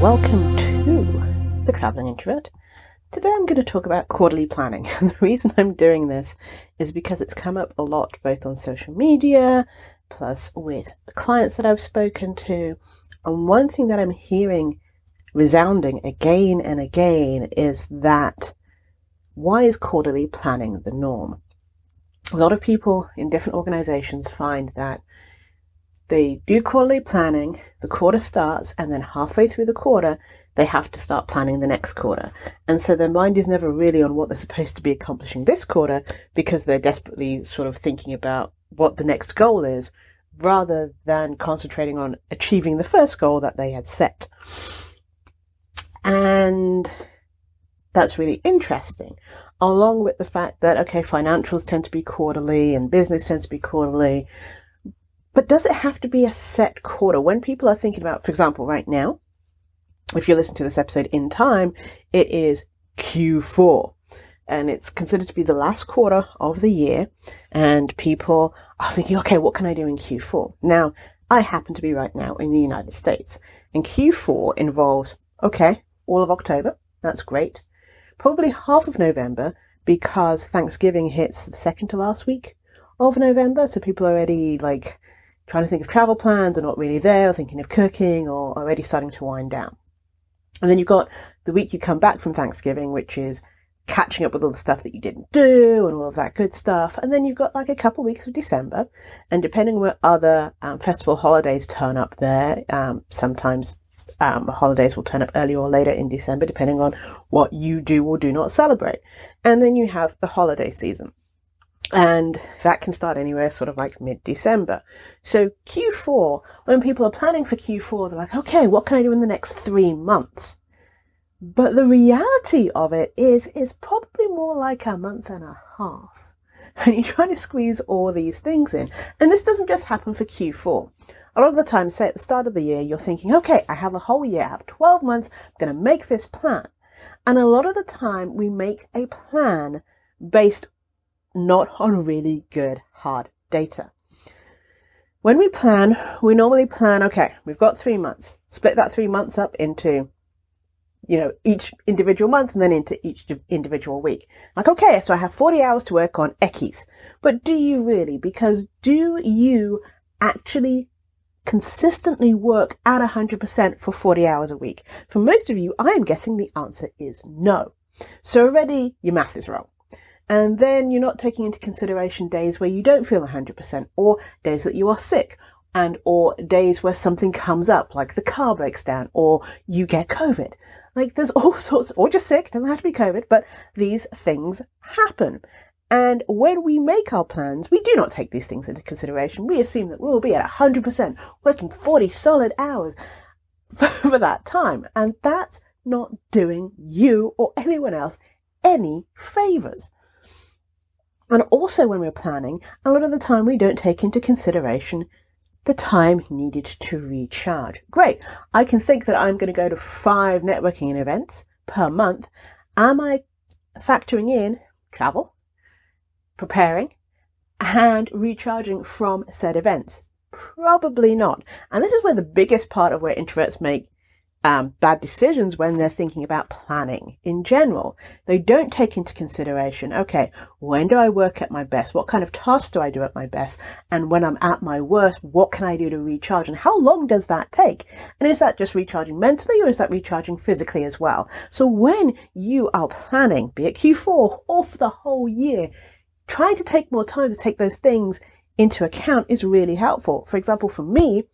welcome to The Traveling Introvert. Today I'm going to talk about quarterly planning. And the reason I'm doing this is because it's come up a lot both on social media, plus with clients that I've spoken to. And one thing that I'm hearing resounding again and again is that why is quarterly planning the norm? A lot of people in different organizations find that they do quarterly planning, the quarter starts, and then halfway through the quarter, they have to start planning the next quarter. And so their mind is never really on what they're supposed to be accomplishing this quarter because they're desperately sort of thinking about what the next goal is rather than concentrating on achieving the first goal that they had set. And that's really interesting, along with the fact that, okay, financials tend to be quarterly and business tends to be quarterly. But does it have to be a set quarter? When people are thinking about, for example, right now, if you listen to this episode in time, it is Q4 and it's considered to be the last quarter of the year. And people are thinking, okay, what can I do in Q4? Now, I happen to be right now in the United States and Q4 involves, okay, all of October. That's great. Probably half of November because Thanksgiving hits the second to last week of November. So people are already like trying to think of travel plans are not really there, or thinking of cooking, or already starting to wind down. And then you've got the week you come back from Thanksgiving, which is catching up with all the stuff that you didn't do and all of that good stuff. And then you've got like a couple weeks of December. And depending what other um, festival holidays turn up there, um, sometimes um, holidays will turn up earlier or later in December, depending on what you do or do not celebrate. And then you have the holiday season. And that can start anywhere sort of like mid December. So Q4, when people are planning for Q4, they're like, okay, what can I do in the next three months? But the reality of it is, is probably more like a month and a half. And you're trying to squeeze all these things in. And this doesn't just happen for Q4. A lot of the time, say at the start of the year, you're thinking, okay, I have a whole year, I have 12 months, I'm going to make this plan. And a lot of the time, we make a plan based not on really good hard data. When we plan, we normally plan, okay, we've got three months. Split that three months up into, you know, each individual month and then into each individual week. Like, okay, so I have 40 hours to work on X. But do you really? Because do you actually consistently work at 100% for 40 hours a week? For most of you, I am guessing the answer is no. So already your math is wrong. And then you're not taking into consideration days where you don't feel 100% or days that you are sick and or days where something comes up, like the car breaks down or you get COVID. Like there's all sorts, or just sick, doesn't have to be COVID, but these things happen. And when we make our plans, we do not take these things into consideration. We assume that we'll be at 100% working 40 solid hours for, for that time. And that's not doing you or anyone else any favors. And also when we're planning, a lot of the time we don't take into consideration the time needed to recharge. Great. I can think that I'm going to go to five networking events per month. Am I factoring in travel, preparing, and recharging from said events? Probably not. And this is where the biggest part of where introverts make um, bad decisions when they're thinking about planning in general. They don't take into consideration, okay, when do I work at my best? What kind of tasks do I do at my best? And when I'm at my worst, what can I do to recharge? And how long does that take? And is that just recharging mentally or is that recharging physically as well? So when you are planning, be it Q4 or for the whole year, trying to take more time to take those things into account is really helpful. For example, for me,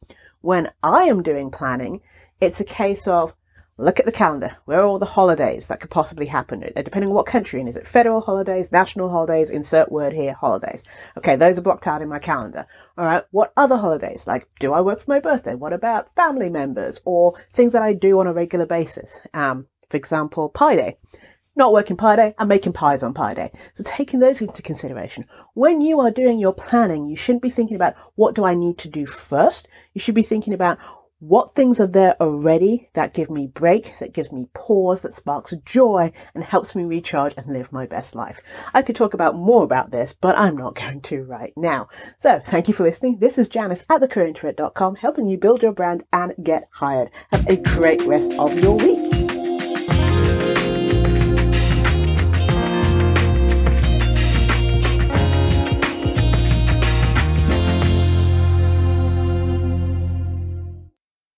when I am doing planning, it's a case of look at the calendar. Where are all the holidays that could possibly happen? Depending on what country, and is it federal holidays, national holidays, insert word here, holidays. Okay, those are blocked out in my calendar. All right, what other holidays? Like, do I work for my birthday? What about family members or things that I do on a regular basis? Um, for example, Pi Day. Not working Pi Day, I'm making pies on Pi Day. So taking those into consideration. When you are doing your planning, you shouldn't be thinking about what do I need to do first? You should be thinking about What things are there already that give me break, that gives me pause, that sparks joy and helps me recharge and live my best life? I could talk about more about this, but I'm not going to right now. So thank you for listening. This is Janice at thecareerintrovert.com helping you build your brand and get hired. Have a great rest of your week.